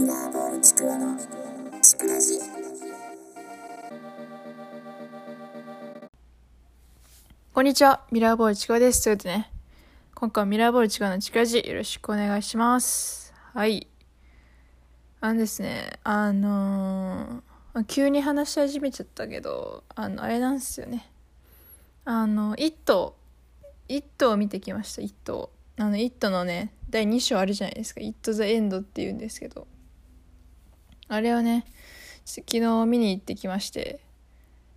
ミラーボールちくわのちくらじこんにちは、ミラーボールちくわです。ということでね、今回はミラーボールちくわのちくらじ、よろしくお願いします。はい。あのですね、あのー急に話し始めちゃったけど、あの、あれなんですよね。あの、イット、イットを見てきました、イット。あの、イットのね、第2章あるじゃないですか。イット・ザ・エンドって言うんですけど。あれをね、昨日見に行ってきまして、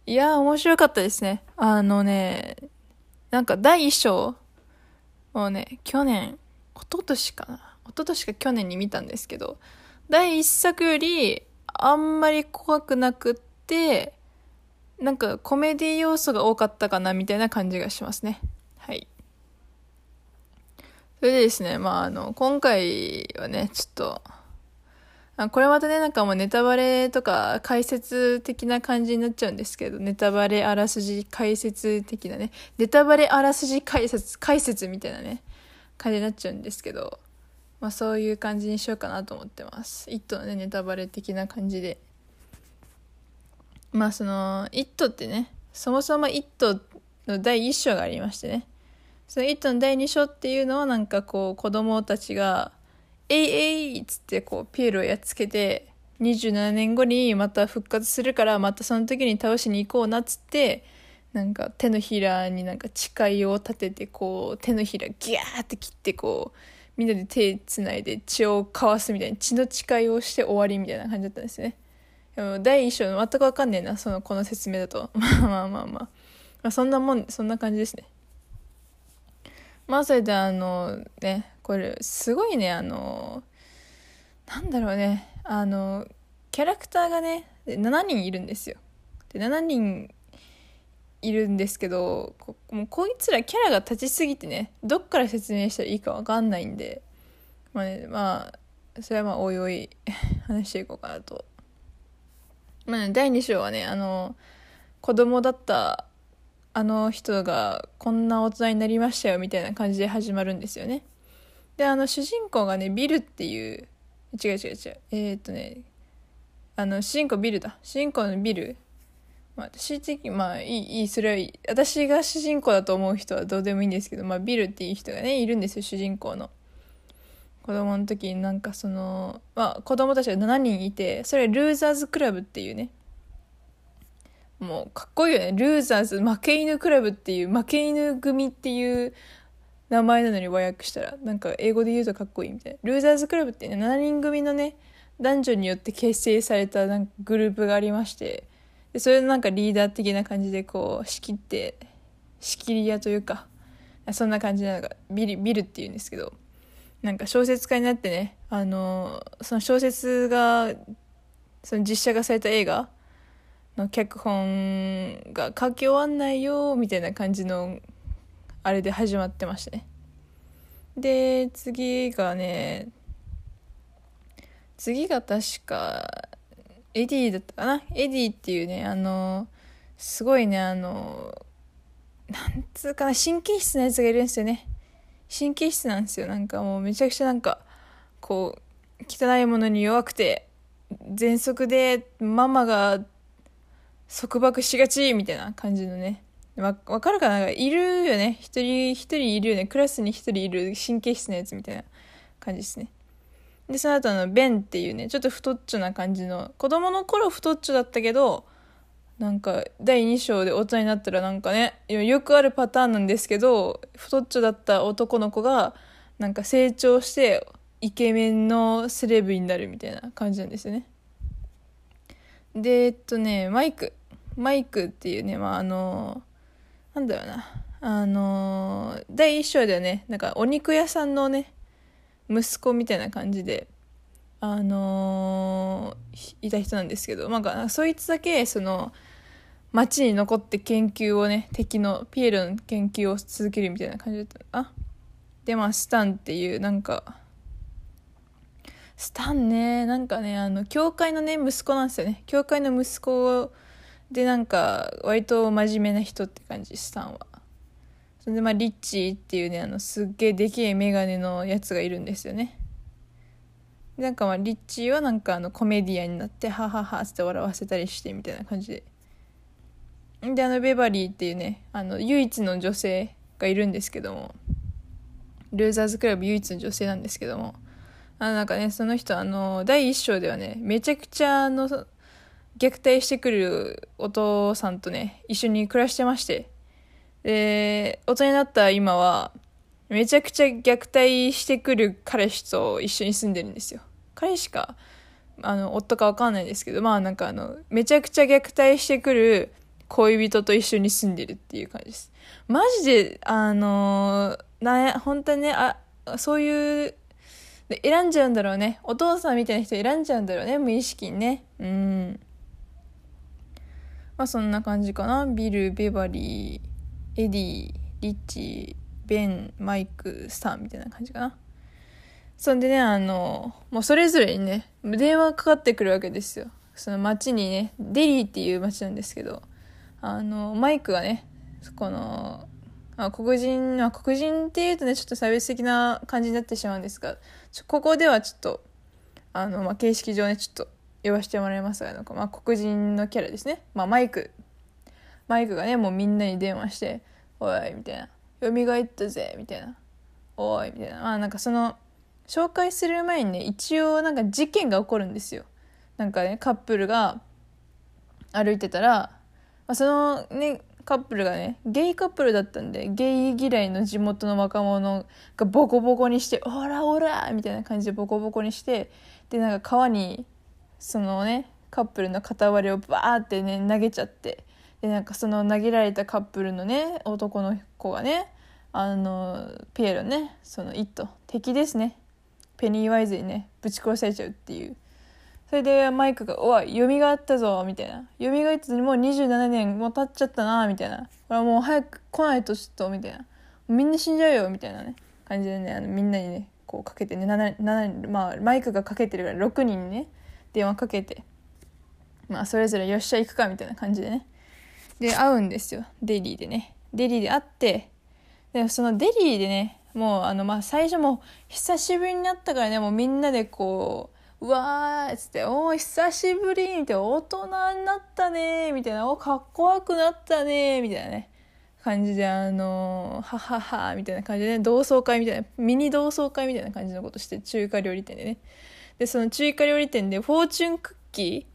いやー、面白かったですね。あのね、なんか第一章をね、去年、一昨年かな。一昨年か去年に見たんですけど、第一作よりあんまり怖くなくって、なんかコメディ要素が多かったかなみたいな感じがしますね。はい。それでですね、まああの、今回はね、ちょっと、あこれまたね、なんかもうネタバレとか解説的な感じになっちゃうんですけど、ネタバレあらすじ解説的なね、ネタバレあらすじ解説、解説みたいなね、感じになっちゃうんですけど、まあそういう感じにしようかなと思ってます。イットのね、ネタバレ的な感じで。まあその、イットってね、そもそもイットの第一章がありましてね、そのイットの第二章っていうのはなんかこう子供たちが、えいえいっつってこうピエロをやっつけて27年後にまた復活するからまたその時に倒しに行こうなっつってなんか手のひらになんか誓いを立ててこう手のひらギャーって切ってこうみんなで手つないで血を交わすみたいな血の誓いをして終わりみたいな感じだったんですね。でも第一章全くわかんねえなそのこの説明だと まあまあまあまあ、まあ、そんなもんそんな感じですね。まあそれであのねこれすごいねあのなんだろうね。あのキャラクターがね7人いるんですよ。で7人いるんですけどこもうこいつらキャラが立ちすぎてねどっから説明したらいいか分かんないんでまあねまあそれはまあおいおい話していこうかなと。まあね第2章はねあの子供だったあの人がこんな大人になりましたよみたいな感じで始まるんですよね。で、あの主人公がね、ビルっていう、違う違う違う、えー、っとね、あの主人公ビルだ。主人公のビル。まあ私的まあいい、いい、それはいい。私が主人公だと思う人はどうでもいいんですけど、まあビルっていう人がね、いるんですよ、主人公の。子供の時になんかその、まあ子供たちが7人いて、それルーザーズクラブっていうね、もうかっこいいよね。ルーザーズ、負け犬クラブっていう、負け犬組っていう名前なのに和訳したら、なんか英語で言うとかっこいいみたいな。ルーザーズクラブってね、7人組のね、男女によって結成されたなんかグループがありまして、でそれのなんかリーダー的な感じでこう仕切って、仕切り屋というか、そんな感じなのがビル、ビルっていうんですけど、なんか小説家になってね、あの、その小説が、その実写化された映画、の脚本が書き終わんないよみたいな感じのあれで始まってましたね。で次がね次が確かエディだったかな？エディっていうねあのすごいねあのなんつうかな神経質なやつがいるんですよね。神経質なんですよ。なんかもうめちゃくちゃなんかこう汚いものに弱くて喘息でママが束縛しがちみたいな感じのね。わ、わかるかな？いるよね。一人、一人いるよね。クラスに一人いる神経質なやつみたいな感じですね。で、その後あの、ベンっていうね、ちょっと太っちょな感じの、子供の頃太っちょだったけど、なんか、第2章で大人になったらなんかね、よくあるパターンなんですけど、太っちょだった男の子が、なんか成長して、イケメンのセレブになるみたいな感じなんですよね。で、えっとね、マイク。マイクっていうね、まあ、あの、なんだろうな。あの、第一章ではね、なんかお肉屋さんのね、息子みたいな感じで、あのいた人なんですけど、まあ、そいつだけ、その、街に残って研究をね、敵のピエロの研究を続けるみたいな感じだったあで、まあ、スタンっていう、なんか、スタンね、なんかね、あの、教会のね、息子なんですよね。教会の息子で、なんか、割と真面目な人って感じ、スタンは。それで、まあ、リッチーっていうね、あの、すっげえでけえメガネのやつがいるんですよね。なんかまあリッチーはなんかあのコメディアンになってハハハって笑わせたりしてみたいな感じでであのベバリーっていうねあの唯一の女性がいるんですけどもルーザーズクラブ唯一の女性なんですけどもあなんかねその人あの第一章ではねめちゃくちゃあの虐待してくるお父さんとね一緒に暮らしてまして。で大人になった今はめちゃくちゃ虐待してくる彼氏と一緒に住んでるんですよ。彼氏かあの夫か分かんないですけどまあなんかあのめちゃくちゃ虐待してくる恋人と一緒に住んでるっていう感じです。マジであのな本当にねあそういう選んじゃうんだろうね。お父さんみたいな人選んじゃうんだろうね無意識にね。うん。まあそんな感じかな。ビルベバリーエディリッチベンマイクスターみたいな感じかな。そんでねあのもうそれぞれにね電話かかってくるわけですよ。その町にねデリーっていう町なんですけどあのマイクがねこのあ黒人、まあ、黒人っていうとねちょっと差別的な感じになってしまうんですがここではちょっとあの、まあ、形式上ねちょっと呼ばせてもらいますがなんか、まあ、黒人のキャラですね、まあ、マイク。マイクがねもうみんなに電話して「おい」みたいな「蘇ったぜ」みたいな「おい」みたいな。まあなんかその紹介する前にね一応なんか事件が起こるんですよ。なんかねカップルが歩いてたら、まあ、そのねカップルがねゲイカップルだったんでゲイ嫌いの地元の若者がボコボコにして「オラオラ!」みたいな感じでボコボコにしてでなんか川にそのねカップルの片割れをバーってね投げちゃって。でなんかその投げられたカップルのね男の子がねあのピエロねその「イット」敵ですね。ペニーワイズにねぶち殺されちゃうっていう。それでマイクが「おい蘇ったぞ」みたいな「蘇ってもう27年もう経っちゃったな」みたいな「ほらもう早く来ないとちょっと」みたいな「みんな死んじゃうよ」みたいなね。感じでねあのみんなにねこうかけてね7 7まあマイクがかけてるから6人にね電話かけて。まあそれぞれよっしゃ行くかみたいな感じでね。で会うんですよ。デリーでね。デリーで会ってでそのデリーでねもうあのまあ最初も久しぶりになったからねもうみんなでこううわーっつって、おー、久しぶりみたいな、大人になったねみたいな、おかっこよくなったねみたいなね、感じで、あのはははみたいな感じでね、同窓会みたいな、ミニ同窓会みたいな感じのことして、中華料理店でね。で、その中華料理店で、フォーチュンクッキ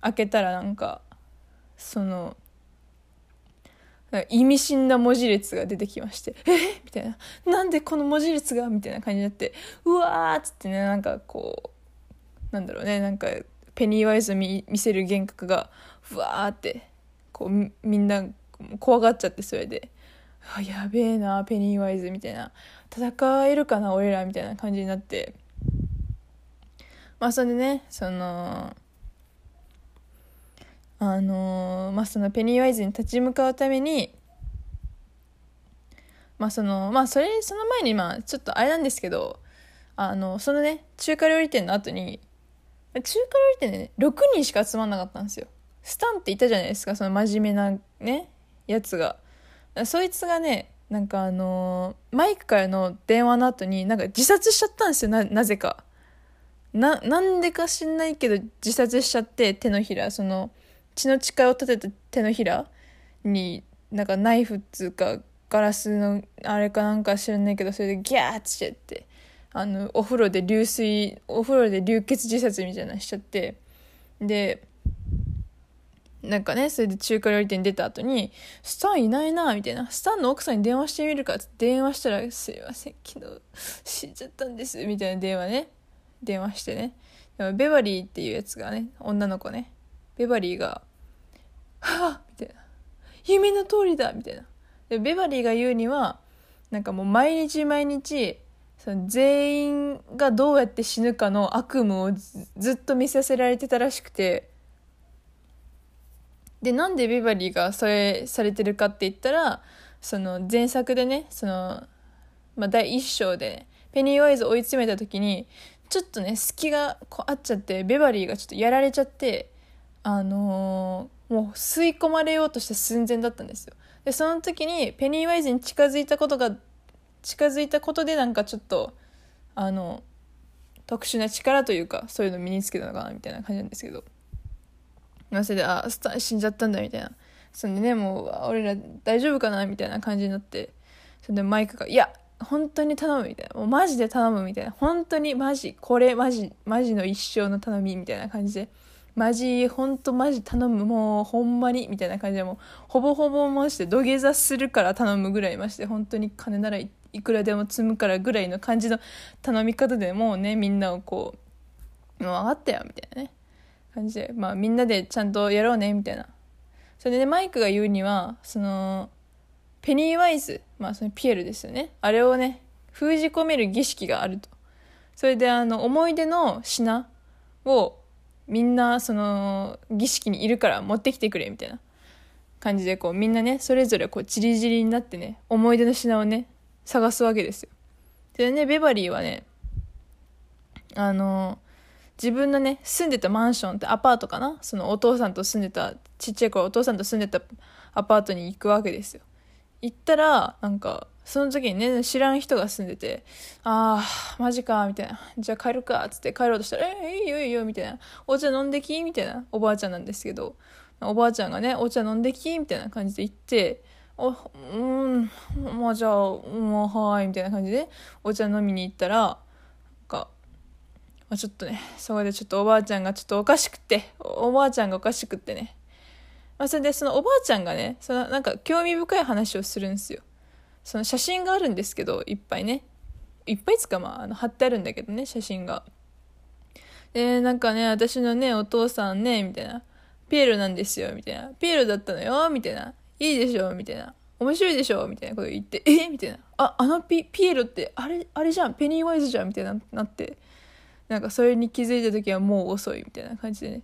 ー開けたらなんか、その、意味深な文字列が出てきまして、えみたいな。なんでこの文字列が？みたいな感じになって、うわっつってね、なんかこう、なんだろうねなんかペニーワイズ見見せる幻覚がふわーってこうみんな怖がっちゃってそれで「やべえなペニーワイズ」みたいな「戦えるかな俺ら」みたいな感じになって。まあそれでねそのあのー、まあそのペニーワイズに立ち向かうためにまあそのまあそれその前にまあちょっとあれなんですけどあのそのね中華料理店の後に中華料理店でね、6人しか集まんなかったんですよ。スタンっていたじゃないですか、その真面目なね、やつが。そいつがね、なんかあのー、マイクからの電話の後になんか自殺しちゃったんですよ、な、なぜか。な、なんでか知んないけど自殺しちゃって手のひら、その血の誓いを立てた手のひらになんかナイフっつうかガラスのあれかなんか知らないけどそれでギャーってしちゃってあのお風呂で流水お風呂で流血自殺みたいなしちゃってでなんかねそれで中華料理店に出た後に「スタンいないな」みたいな「スタンの奥さんに電話してみるか」って電話したら「すいません昨日死んじゃったんです」みたいな電話ね。電話してねでもベバリーっていうやつがね女の子ねベバリーが「はあ!」みたいな「夢の通りだ!」みたいなでベバリーが言うにはなんかもう毎日毎日その全員がどうやって死ぬかの悪夢をずっと見させられてたらしくてでなんでビバリーがそれされてるかって言ったらその前作でねその、まあ、第一章で、ね、ペニーワイズ追い詰めた時にちょっとね隙がこうあっちゃってベバリーがちょっとやられちゃってあのー、もう吸い込まれようとして寸前だったんですよ。でその時にペニーワイズに近づいたことが近づいたことでなんかちょっとあの特殊な力というかそういうの身につけたのかなみたいな感じなんですけど。それであスタ死んじゃったんだみたいな。そんでねもう俺ら大丈夫かなみたいな感じになって。それでマイクが「いや本当に頼む」みたいな「もうマジで頼む」みたいな「本当にマジこれマジマジの一生の頼み」みたいな感じで「マジ本当マジ頼むもうほんまに」みたいな感じでもうほぼほぼまして土下座するから頼むぐらいまして本当に金ならいいくらでも積むからぐらいの感じの頼み方でもうねみんなをこう「もう分かったよ」みたいなね。感じでまあみんなでちゃんとやろうねみたいなそれでねマイクが言うにはそのペニーワイズまあそのピエールですよね。あれをね封じ込める儀式があると。それであの思い出の品をみんなその儀式にいるから持ってきてくれみたいな。感じでこうみんなねそれぞれこうチリチリになってね思い出の品をね探すわけですよ。でねベバリーはねあの自分のね住んでたマンションってアパートかな？そのお父さんと住んでたちっちゃい頃お父さんと住んでたアパートに行くわけですよ。行ったらなんかその時にね知らん人が住んでて「あーマジか」みたいな「じゃあ帰るか」っつって帰ろうとしたら「えー、いいよいいよ」みたいな「お茶飲んでき」みたいな。おばあちゃんなんですけど。おばあちゃんがね「お茶飲んでき」みたいな感じで言って「おうんまあじゃあもうはい」みたいな感じでお茶飲みに行ったらなんか、まあ、ちょっとねそこでちょっとおばあちゃんがちょっとおかしくておばあちゃんがおかしくってね。まあ、それでそのおばあちゃんがねそのなんか興味深い話をするんですよ。その写真があるんですけどいっぱいね。いっぱいつかまああの貼ってあるんだけどね写真が。でなんかね私のねお父さんねみたいな。ピエロなんですよみたいな。ピエロだったのよみたいな。いいでしょみたいな。面白いでしょみたいなこと言ってえみたいな。ああのピピエロってあれあれじゃん。ペニーワイズじゃんみたいななって。なんかそれに気づいた時はもう遅いみたいな感じでね。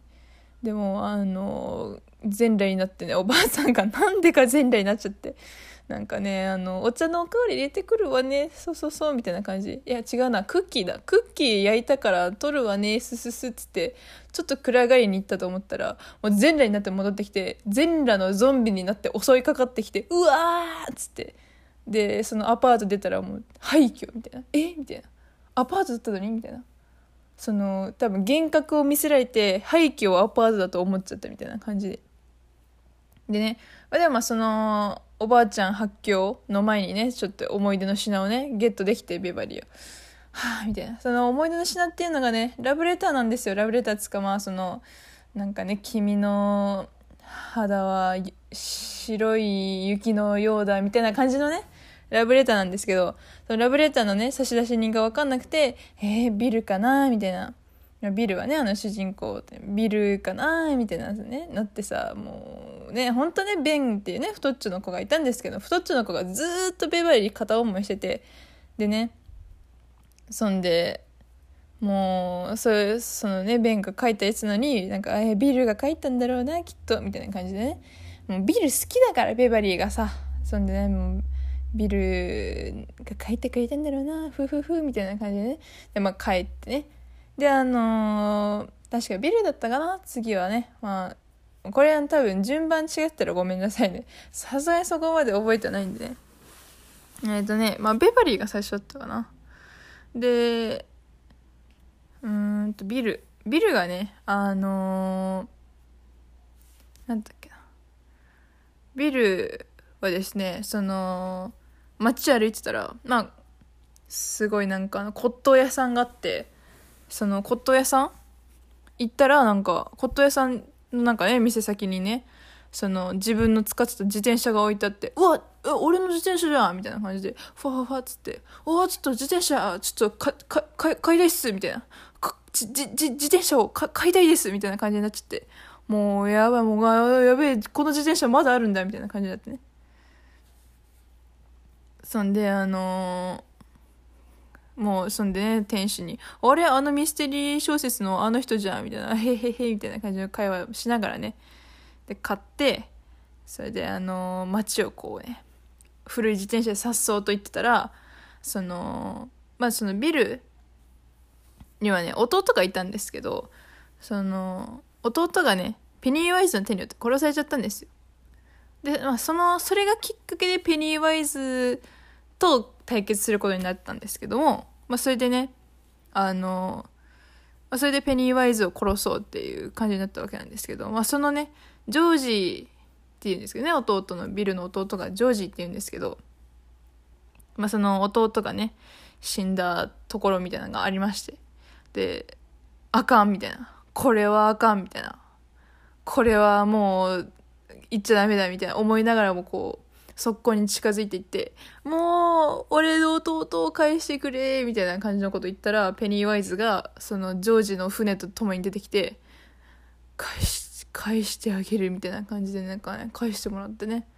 でもあの全裸になってねおばあさんがなんでか全裸になっちゃって。なんかねあのお茶のおかわり入れてくるわね。そうそうそうみたいな感じ。いや違うな。クッキーだ。クッキー焼いたから取るわね。すすすっつってちょっと暗がりに行ったと思ったらもう全裸になって戻ってきて全裸のゾンビになって襲いかかってきてうわーっつって。でそのアパート出たらもう廃墟みたいな。え？みたいな。アパートだったのに？みたいな。その多分幻覚を見せられて廃墟をアパートだと思っちゃったみたいな感じで。でねでもまあそのおばあちゃん発狂の前にねちょっと思い出の品をねゲットできてベバリーを。はあみたいな。その思い出の品っていうのがねラブレターなんですよ。ラブレターつかまあそのなんかね君の肌は白い雪のようだみたいな感じのねラブレターなんですけどそのラブレターのね差出人が分かんなくて「えー、ビルかな?」みたいなビルはねあの主人公ってビルかなみたいなねなってさもうねほんとねベンっていうね太っちょの子がいたんですけど太っちょの子がずっとベバリー片思いしててでねそんでもうそれそのねベンが書いたやつのになんかえビルが書いたんだろうなきっとみたいな感じでねもうビル好きだからベバリーがさそんでねもうビルが書いてくれたんだろうな。ふふふみたいな感じでね。でまあ帰ってね。であのー、確かビルだったかな。次はね。まあこれは多分順番違ったらごめんなさいね。さすがにそこまで覚えてないんでね。えっ、ー、とねまあベバリーが最初だったかな。でうんとビル。ビルがねあのー、なんだっけな。ビルはですねその街歩いてたらまあすごいなんか骨董屋さんがあってその骨董屋さん？行ったらなんか骨董屋さんのなんかね店先にねその自分の使ってた自転車が置いてあって「うわ俺の自転車じゃん!」みたいな感じでファファファっつって「おおちょっと自転車ちょっとかかか買いたいっす」みたいな「じじ自転車を買いたいです」みたいな感じになっちゃって。もうやばいもうやべえこの自転車まだあるんだ！みたいな感じになってね。そんであのー、もうそんでね店主に「あれ？あのミステリー小説のあの人じゃん」みたいな「へへへ」みたいな感じの会話をしながらねで買ってそれであのー、街をこうね古い自転車でさっそうと行ってたらそのまあそのビルにはね弟がいたんですけどその弟がねペニーワイズの手によって殺されちゃったんですよ。で、まあ、そのそれがきっかけでペニーワイズと対決することになったんですけども、まあ、それでねあのまあ、それでペニーワイズを殺そうっていう感じになったわけなんですけど、まあ、そのねジョージっていうんですけどね弟のビルの弟がジョージっていうんですけど、まあ、その弟がね死んだところみたいなのがありましてであかんみたいなこれはあかんみたいなこれはもう言っちゃダメだみたいな思いながらもこう速攻に近づいていってもう俺の弟を返してくれみたいな感じのこと言ったらペニーワイズがそのジョージの船と共に出てきて返し返してあげるみたいな感じでなんかね返してもらってね。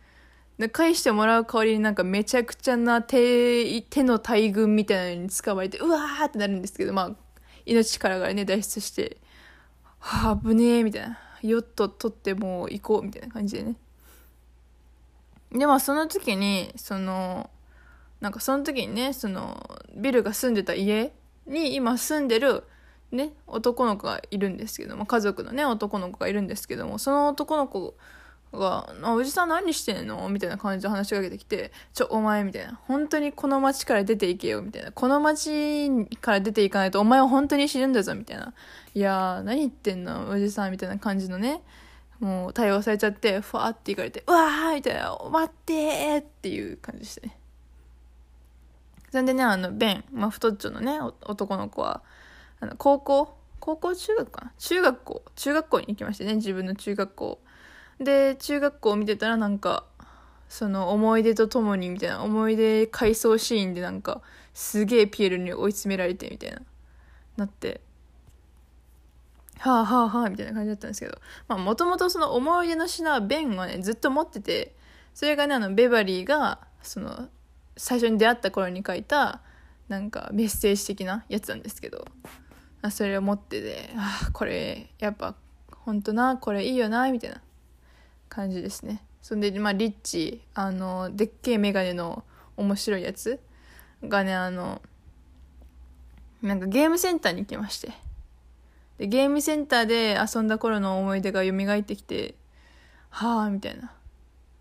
で返してもらう代わりになんかめちゃくちゃな手手の大群みたいなのに捕まれてうわーってなるんですけどまあ命からがらね脱出してはあ危ねえみたいな。ヨット取ってもう行こうみたいな感じでね。でまあその時にそのなんかその時にねそのビルが住んでた家に今住んでるね男の子がいるんですけども家族のね男の子がいるんですけどもその男の子が「おじさん何してんの?」みたいな感じで話しかけてきて「ちょお前」みたいな「本当にこの町から出ていけよ」みたいな「この町から出ていかないとお前は本当に死ぬんだぞ」みたいな「いやー何言ってんの？おじさん」みたいな感じのねもう対応されちゃってふわーって行かれて「うわー」みたいな「待って」っていう感じでしたね。それでねあのベン、まあ、太っちょのね男の子はあの高校高校中学かな？中学校中学校に行きましてね自分の中学校。で中学校を見てたらなんかその思い出とともにみたいな思い出回想シーンでなんかすげえピエールに追い詰められてみたいななって。はあはあはあみたいな感じだったんですけどまあもともとその思い出の品はベンがねずっと持っててそれがねあのベバリーがその最初に出会った頃に書いたなんかメッセージ的なやつなんですけどそれを持っててああこれやっぱほんとなこれいいよなみたいな感じですね。そんでまあリッチあのでっけえメガネの面白いやつがねあのなんかゲームセンターに行きまして。でゲームセンターで遊んだ頃の思い出が蘇ってきてはあみたいな。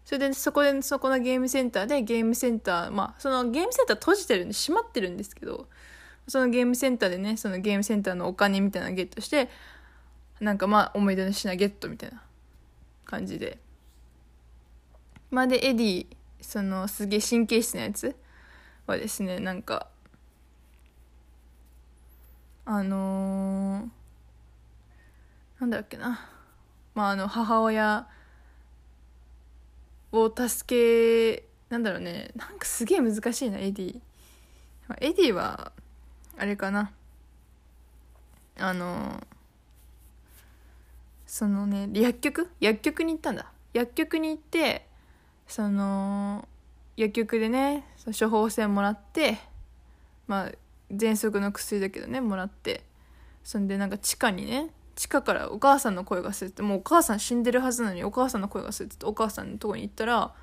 それでそこでそこのゲームセンターでゲームセンターまあそのゲームセンター閉じてるんで閉まってるんですけどそのゲームセンターでねそのゲームセンターのお金みたいなのゲットしてなんかまあ思い出の品ゲットみたいな感じで。まあでエディそのすげえ神経質なやつはですねなんかあのー、なんだっけな。まああの母親を助けなんだろうね。なんかすげえ難しいなエディ。エディはあれかな。あのそのね薬局？薬局に行ったんだ。薬局に行ってその薬局でね処方箋もらってまあ喘息の薬だけどねもらって。そんでなんか地下にね地下からお母さんの声がするってもうお母さん死んでるはずなのにお母さんの声がするってお母さんのとこに行ったら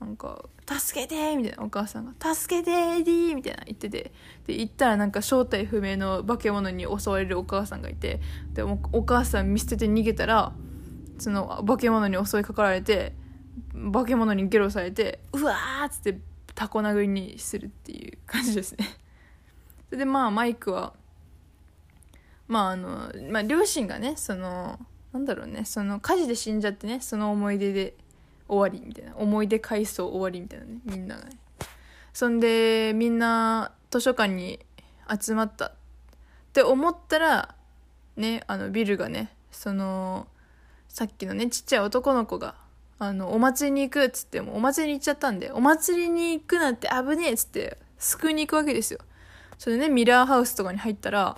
なんか「助けて!」みたいなお母さんが「助けてエディ!」みたいな言っててで行ったらなんか正体不明の化け物に襲われるお母さんがいてでお母さん見捨てて逃げたらその化け物に襲いかかられて化け物にゲロされてうわっつってタコ殴りにするっていう感じですねそれでまあマイクはまああの、まあ、両親がねそのなんだろうねその火事で死んじゃってねその思い出で終わりみたいな思い出回想終わりみたいなねみんながねそんでみんな図書館に集まったって思ったらねあのビルがねそのさっきのねちっちゃい男の子があのお祭りに行くっつってもお祭りに行っちゃったんでお祭りに行くなんて危ねえっつって救いに行くわけですよ。それでねミラーハウスとかに入ったら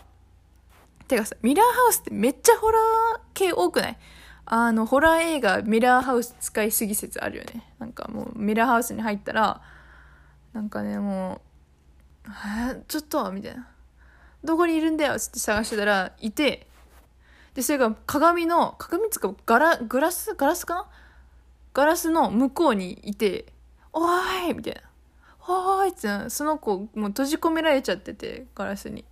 てかさミラーハウスってめっちゃホラー系多くない？あの、ホラー映画、ミラーハウス使いすぎ説あるよね。なんかもう、ミラーハウスに入ったら、なんかね、もう、えちょっと、みたいな。どこにいるんだよ？って探してたら、いて、で、それが鏡の、鏡つか、ガラ、グラス？ガラスかな？ガラスの向こうにいて、おーいみたいな。おーいってその子、もう閉じ込められちゃってて、ガラスに。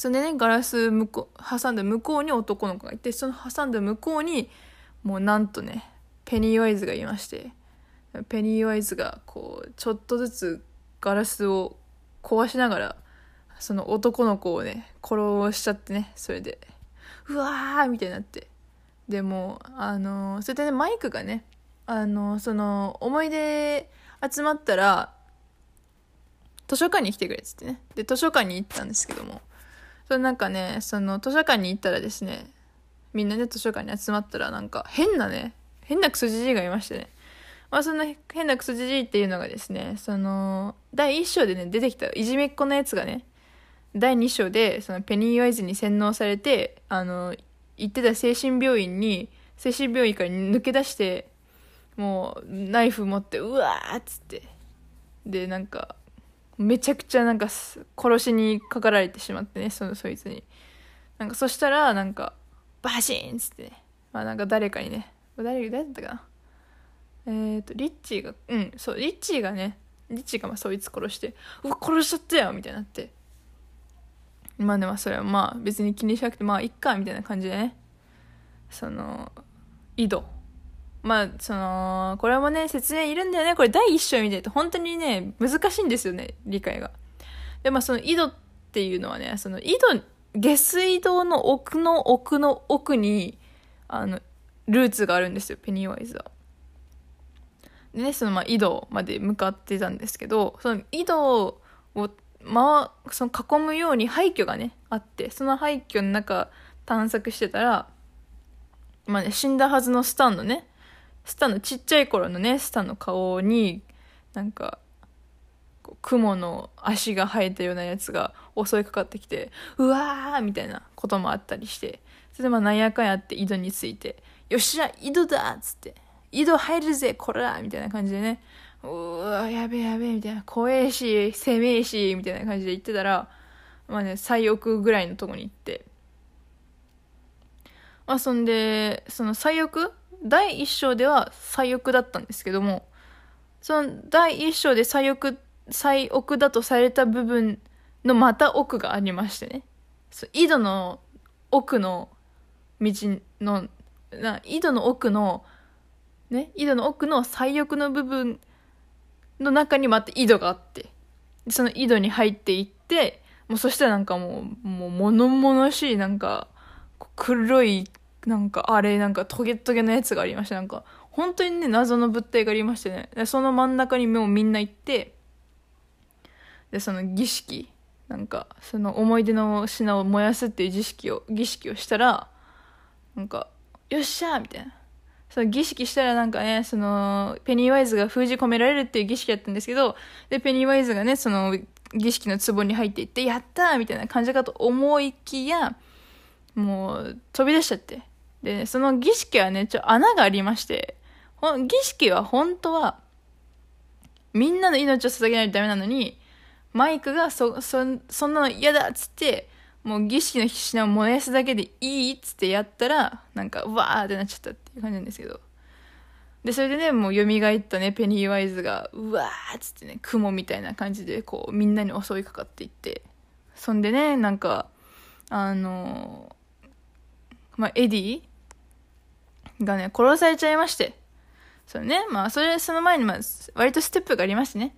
それでねガラス向こ挟んだ向こうに男の子がいてその挟んだ向こうにもうなんとねペニーワイズがいましてペニーワイズがこうちょっとずつガラスを壊しながらその男の子をね殺しちゃってねそれでうわーみたいになって。でもあのそれでねマイクがねあのその思い出集まったら図書館に来てくれっつってね。で図書館に行ったんですけども。それなんかねその図書館に行ったらですねみんなね図書館に集まったらなんか変なね変なクソじじいがいましてね。まあそんな変なクソじじいっていうのがですねその第1章でね出てきたいじめっ子のやつがね第2章でそのペニーワイズに洗脳されてあの行ってた精神病院に精神病院から抜け出してもうナイフ持ってうわーっつって。でなんかめちゃくちゃなんか殺しにかかられてしまってねそのそいつに。なんかそしたらなんかバシーンっつって。ねまあなんか誰かにね。誰誰だったかな。えっ、ー、とリッチーがうんそうリッチーがねリッチーがまあそいつ殺してうわ殺しちゃったよみたいになって。まあでもそれはまあ別に気にしなくてまあいっかみたいな感じでね。その井戸。まあそのこれもね説明いるんだよね。これ第一章見てると本当にね難しいんですよね理解が。でまあその井戸っていうのはねその井戸下水道の奥の奥の奥にあのルーツがあるんですよペニーワイズは。でねそのまあ井戸まで向かってたんですけどその井戸をまあ、その囲むように廃墟がねあってその廃墟の中探索してたらまあね死んだはずのスタンのねスタのちっちゃい頃のねスタンの顔になんか雲の足が生えたようなやつが襲いかかってきてうわーみたいなこともあったりしてそれでまあなんやかんやって井戸についてよっしゃ井戸だっつって井戸入るぜこらみたいな感じでねうわやべえやべえみたいな怖えし攻めえしみたいな感じで言ってたらまあね最奥ぐらいのとこに行ってまあそんでその最奥第1章では最奥だったんですけどもその第1章で最奥最奥だとされた部分のまた奥がありましてね。井戸の奥の道のな井戸の奥のね井戸の奥の最奥の部分の中にまた井戸があって、その井戸に入っていって、もうそしたらなんかもう、もう物々しいなんか、黒い、なんかあれ、なんかトゲトゲのやつがありまして、なんか、本当にね、謎の物体がありましてね、でその真ん中にもうみんな行って、で、その儀式、なんか、その思い出の品を燃やすっていう儀式を、儀式をしたら、なんか、よっしゃみたいな。その儀式したらなんかね、その、ペニーワイズが封じ込められるっていう儀式だったんですけど、で、ペニーワイズがね、その、儀式の壺に入っていって、やったみたいな感じかと思いきや、もう、飛び出しちゃって。で、その儀式はね、ちょ、穴がありまして、儀式は本当は、みんなの命を捧げないとダメなのに、マイクがそ、そ、そんなの嫌だっつって、もう儀式の品を燃やすだけでいいっつってやったら、なんか、わーってなっちゃったっていう感じなんですけど。で、それでね、もう蘇ったね、ペニーワイズが、うわーっつってね、雲みたいな感じで、こう、みんなに襲いかかっていって。そんでね、なんか、あのー、まあ、エディがね、殺されちゃいまして。そうね、まあ、それ、その前に、まあ、割とステップがありましてね。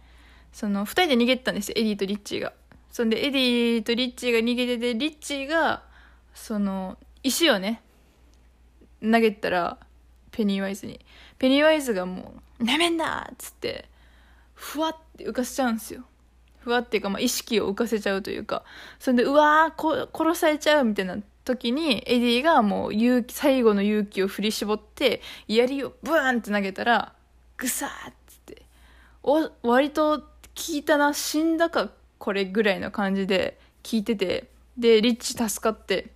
その、二人で逃げてたんですよ、エディとリッチーが。そんでエディとリッチーが逃げててリッチーがその石をね投げたらペニーワイズにペニーワイズがもう「なめんな!」っつってふわって浮かせちゃうんですよふわっていうか、まあ、意識を浮かせちゃうというかそんでうわー殺されちゃうみたいになった時にエディがもう勇気最後の勇気を振り絞って槍をブーンって投げたらグサーっつってお割と効いたな死んだかこれぐらいの感じで効いてて、で、リッチ助かって、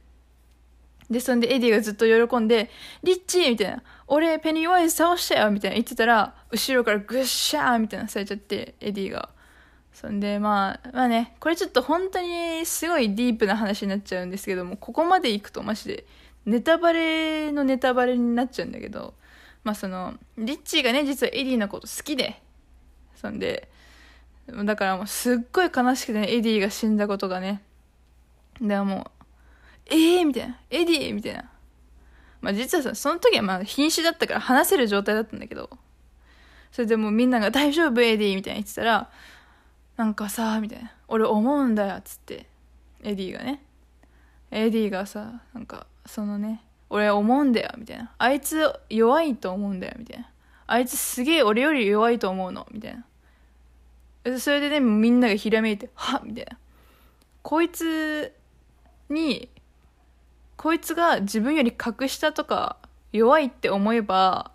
で、そんでエディがずっと喜んで、リッチみたいな、俺ペニーワイズ倒したよみたいな言ってたら、後ろからグッシャーみたいなされちゃって、エディが。そんで、まあ、まあね、これちょっと本当にすごいディープな話になっちゃうんですけども、ここまで行くとマジで、ネタバレのネタバレになっちゃうんだけど、まあその、リッチーがね、実はエディのこと好きで、そんで、だからもうすっごい悲しくてね、エディが死んだことがね。でもう、ええー、みたいな。エディみたいな。まあ実はさ、その時はまあ瀕死だったから話せる状態だったんだけど、それでもうみんなが大丈夫エディみたいな言ってたら、なんかさ、みたいな。俺思うんだよ、つって。エディがね。エディがさなんかそのね俺思うんだよみたいな。あいつ弱いと思うんだよみたいな。あいつすげえ俺より弱いと思うのみたいな。それでねみんながひらめいてはっみたいな。こいつにこいつが自分より格下とか弱いって思えば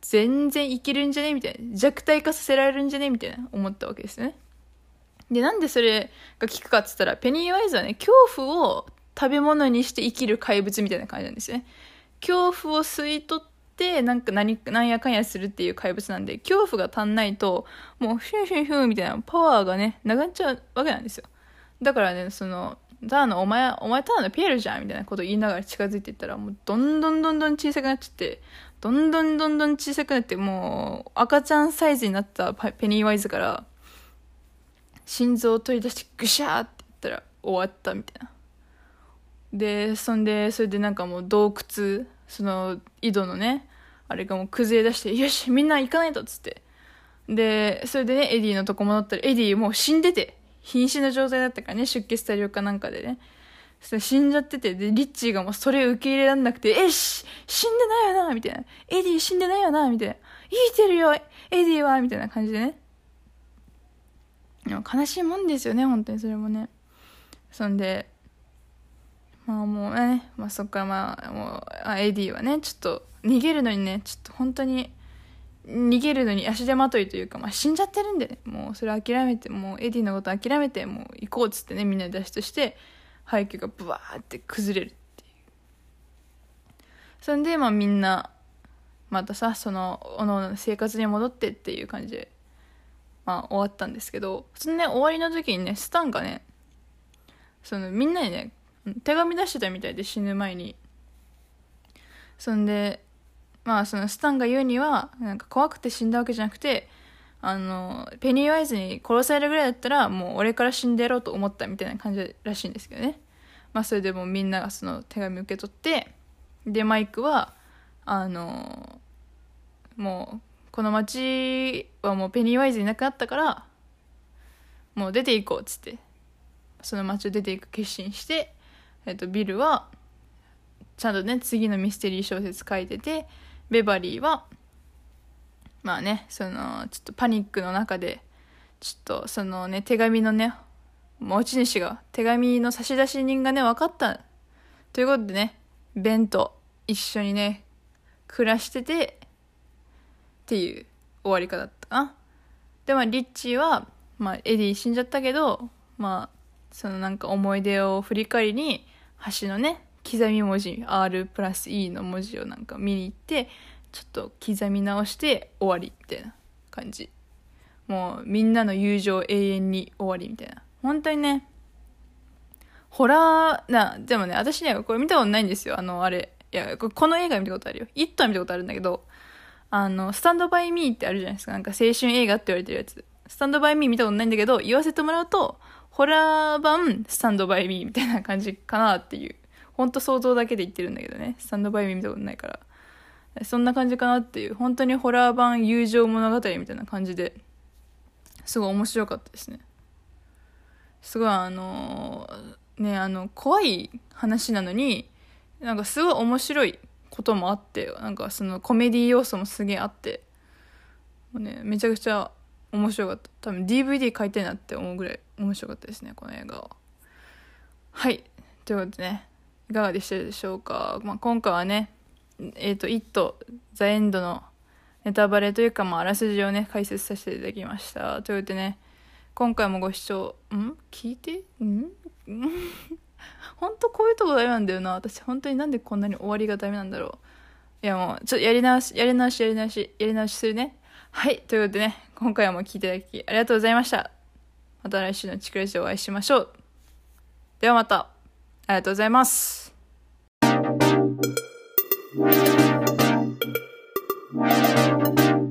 全然いけるんじゃねみたいな。弱体化させられるんじゃねみたいな思ったわけですね。でなんでそれが効くかっつったらペニーワイズはね恐怖を食べ物にして生きる怪物みたいな感じなんですね。恐怖を吸い取ってなんか何なんやかんやするっていう怪物なんで恐怖が足んないともうフュンフュンフュンみたいなパワーがねなくなっちゃうわけなんですよ。だからねそのただのお前お前ただのピエールじゃんみたいなことを言いながら近づいていったらもうどんどんどんどん小さくなっちゃってどんどんどんどん小さくなってもう赤ちゃんサイズになったペニーワイズから心臓を取り出してグシャーって言ったら終わったみたいな。でそんでそれでなんかもう洞窟その井戸のねあれがもう崩れ出して「よしみんな行かないと」っつって。でそれでねエディのとこ戻ったらエディもう死んでて瀕死の状態だったからね出血多量かなんかでね。そ死んじゃっててでリッチーがもうそれ受け入れられなくて「えし死んでないよな」みたいな「エディ死んでないよな」みたいな「生きてるよエディは」みたいな感じでね。悲しいもんですよね本当にそれもね。そんでまあもうね、まあ、そっからまあもうあエディはねちょっと逃げるのにねちょっと本当に逃げるのに足手まといというか、まあ、死んじゃってるんで、ね、もうそれ諦めてもうエディのこと諦めてもう行こうっつってねみんなで脱出して廃墟がブワーって崩れるっていう。そんでまあみんなまたさそのおのおの生活に戻ってっていう感じでまあ終わったんですけどそのね終わりの時にねスタンがねそのみんなにね手紙出してたみたいで死ぬ前に。そんでまあそのスタンが言うにはなんか怖くて死んだわけじゃなくてあのペニーワイズに殺されるぐらいだったらもう俺から死んでやろうと思ったみたいな感じらしいんですけどね。まあそれでもみんながその手紙受け取ってでマイクはあのもうこの町はもうペニーワイズいなくなったからもう出ていこうっつってその町を出ていく決心して、えっと、ビルはちゃんとね次のミステリー小説書いててベバリーはまあねそのちょっとパニックの中でちょっとそのね手紙のね持ち主が手紙の差出人がね分かったということでねベンと一緒にね暮らしててっていう終わり方だった。かなでまあリッチーは、まあ、エディ死んじゃったけどまあそのなんか思い出を振り返りに橋のね刻み文字 R プラス E の文字をなんか見に行ってちょっと刻み直して終わりみたいな感じ。もうみんなの友情永遠に終わりみたいな。本当にねホラーなでもね私ねこれ見たことないんですよ。あのあれ。いやこの映画見たことあるよ「イット!」は見たことあるんだけどあの「スタンドバイミー」ってあるじゃないですか。なんか青春映画って言われてるやつ。スタンドバイミー見たことないんだけど言わせてもらうとホラー版スタンドバイミーみたいな感じかなっていう。ほんと想像だけで言ってるんだけどね。スタンドバイミー見たことないから。そんな感じかなっていう。本当にホラー版友情物語みたいな感じで。すごい面白かったですね。すごいあのねあの怖い話なのになんかすごい面白いこともあってなんかそのコメディ要素もすげえあってもうねめちゃくちゃ面白かった。多分 DVD 買いたいなって思うぐらい面白かったですねこの映画は。はい。ということでねいかがでしたでしょうか、まあ、今回はねえっ、ー、と「イット・ザ・エンド」のネタバレというか、まあ、あらすじをね解説させていただきました。ということでね今回もご視聴ん？聞いて？ん？本当こういうとこダメなんだよな。私本当になんでこんなに終わりがダメなんだろう。いやもうちょっとやり直しやり直しやり直しやり直しするね。はいということでね今回も聞いていただきありがとうございました。また来週のチクレジでお会いしましょう。ではまた。ありがとうございます。Thank you.